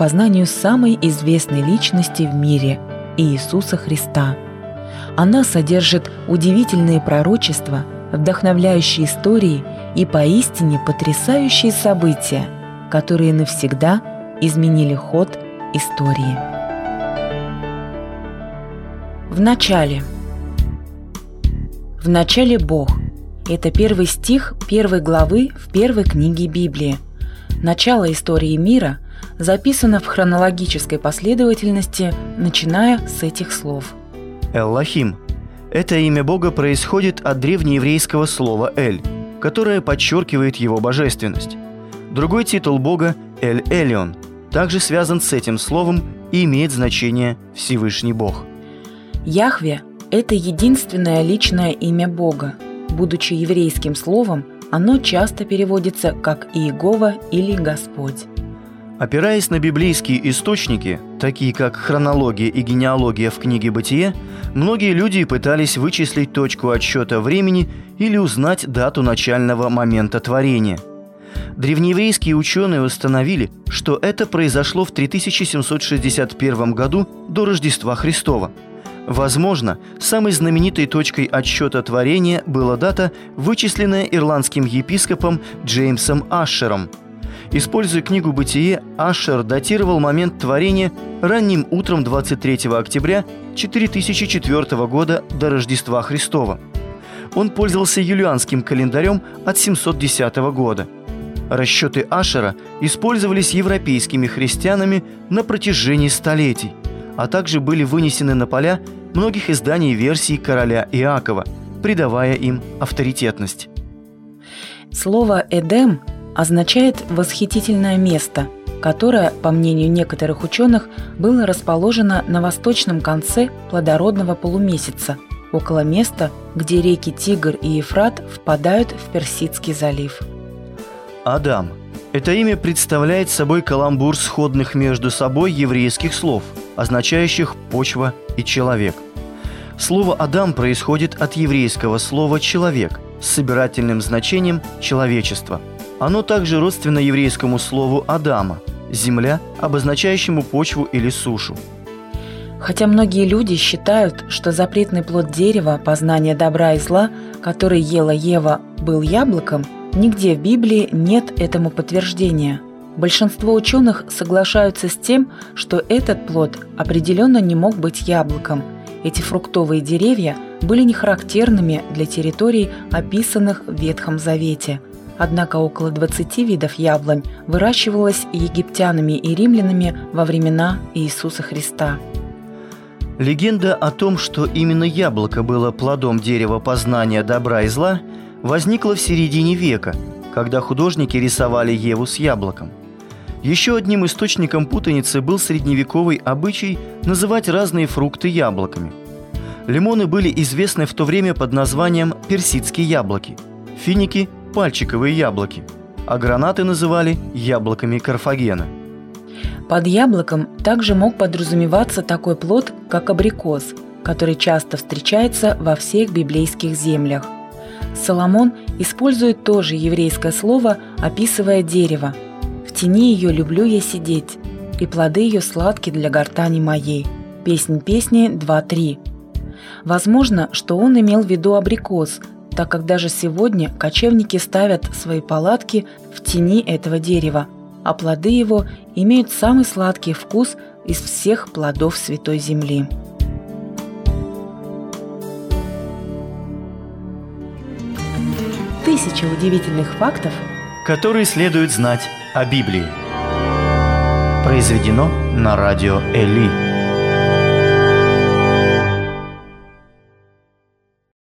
познанию самой известной личности в мире – Иисуса Христа. Она содержит удивительные пророчества, вдохновляющие истории и поистине потрясающие события, которые навсегда изменили ход истории. В начале. В начале Бог. Это первый стих первой главы в первой книге Библии. Начало истории мира записано в хронологической последовательности, начиная с этих слов. Эллахим. Это имя Бога происходит от древнееврейского слова «эль», которое подчеркивает его божественность. Другой титул Бога – Эль-Элион, также связан с этим словом и имеет значение «Всевышний Бог». Яхве – это единственное личное имя Бога. Будучи еврейским словом, оно часто переводится как Иегова или Господь. Опираясь на библейские источники, такие как хронология и генеалогия в книге «Бытие», многие люди пытались вычислить точку отсчета времени или узнать дату начального момента творения. Древнееврейские ученые установили, что это произошло в 3761 году до Рождества Христова. Возможно, самой знаменитой точкой отсчета творения была дата, вычисленная ирландским епископом Джеймсом Ашером – Используя книгу «Бытие», Ашер датировал момент творения ранним утром 23 октября 4004 года до Рождества Христова. Он пользовался юлианским календарем от 710 года. Расчеты Ашера использовались европейскими христианами на протяжении столетий, а также были вынесены на поля многих изданий версий короля Иакова, придавая им авторитетность. Слово «Эдем» означает «восхитительное место», которое, по мнению некоторых ученых, было расположено на восточном конце плодородного полумесяца, около места, где реки Тигр и Ефрат впадают в Персидский залив. Адам. Это имя представляет собой каламбур сходных между собой еврейских слов, означающих «почва» и «человек». Слово «Адам» происходит от еврейского слова «человек» с собирательным значением «человечество», оно также родственно еврейскому слову «Адама» – земля, обозначающему почву или сушу. Хотя многие люди считают, что запретный плод дерева, познания добра и зла, который ела Ева, был яблоком, нигде в Библии нет этому подтверждения. Большинство ученых соглашаются с тем, что этот плод определенно не мог быть яблоком. Эти фруктовые деревья были не характерными для территорий, описанных в Ветхом Завете – Однако около 20 видов яблонь выращивалось египтянами и римлянами во времена Иисуса Христа. Легенда о том, что именно яблоко было плодом дерева познания добра и зла, возникла в середине века, когда художники рисовали Еву с яблоком. Еще одним источником путаницы был средневековый обычай называть разные фрукты яблоками. Лимоны были известны в то время под названием персидские яблоки, финики – пальчиковые яблоки, а гранаты называли яблоками Карфагена. Под яблоком также мог подразумеваться такой плод, как абрикос, который часто встречается во всех библейских землях. Соломон использует тоже еврейское слово, описывая дерево. «В тени ее люблю я сидеть, и плоды ее сладки для гортани моей». Песнь песни 2.3. Возможно, что он имел в виду абрикос, так как даже сегодня кочевники ставят свои палатки в тени этого дерева, а плоды его имеют самый сладкий вкус из всех плодов Святой Земли. Тысяча удивительных фактов, которые следует знать о Библии. Произведено на радио Эли.